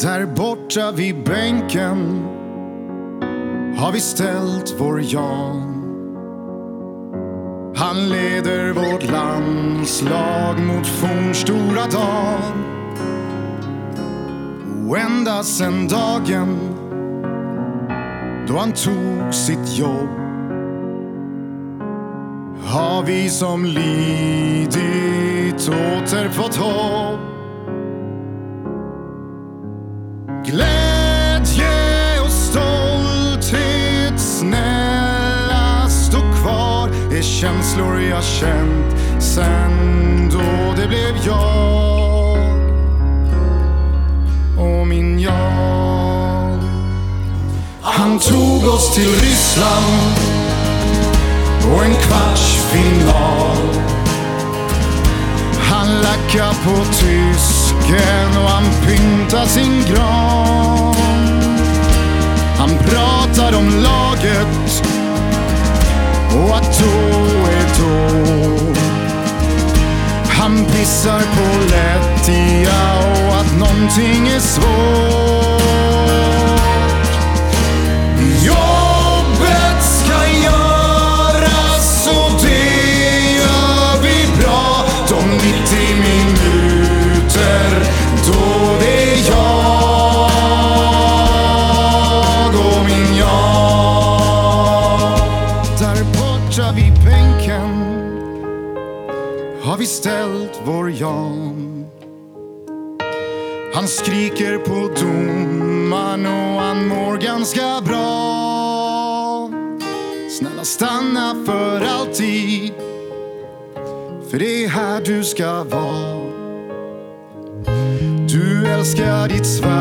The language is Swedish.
Där borta vid bänken har vi ställt vår Jan. Han leder vårt landslag mot fornstora dagar. Och ända sen dagen då han tog sitt jobb har vi som lidit åter fått hopp. Glädje och stolthet, snälla stå kvar är känslor jag känt sen då det blev jag och min jag. Han tog oss till Ryssland och en kvartsfinal. Han lackar på tysken och han pyntar sin gran. Laget och att då är då. Han pissar på lättja och att någonting är svårt. Vid bänken har vi ställt vår Jan. Han skriker på domaren och han mår ganska bra. Snälla stanna för alltid. För det är här du ska vara. Du älskar ditt Sverige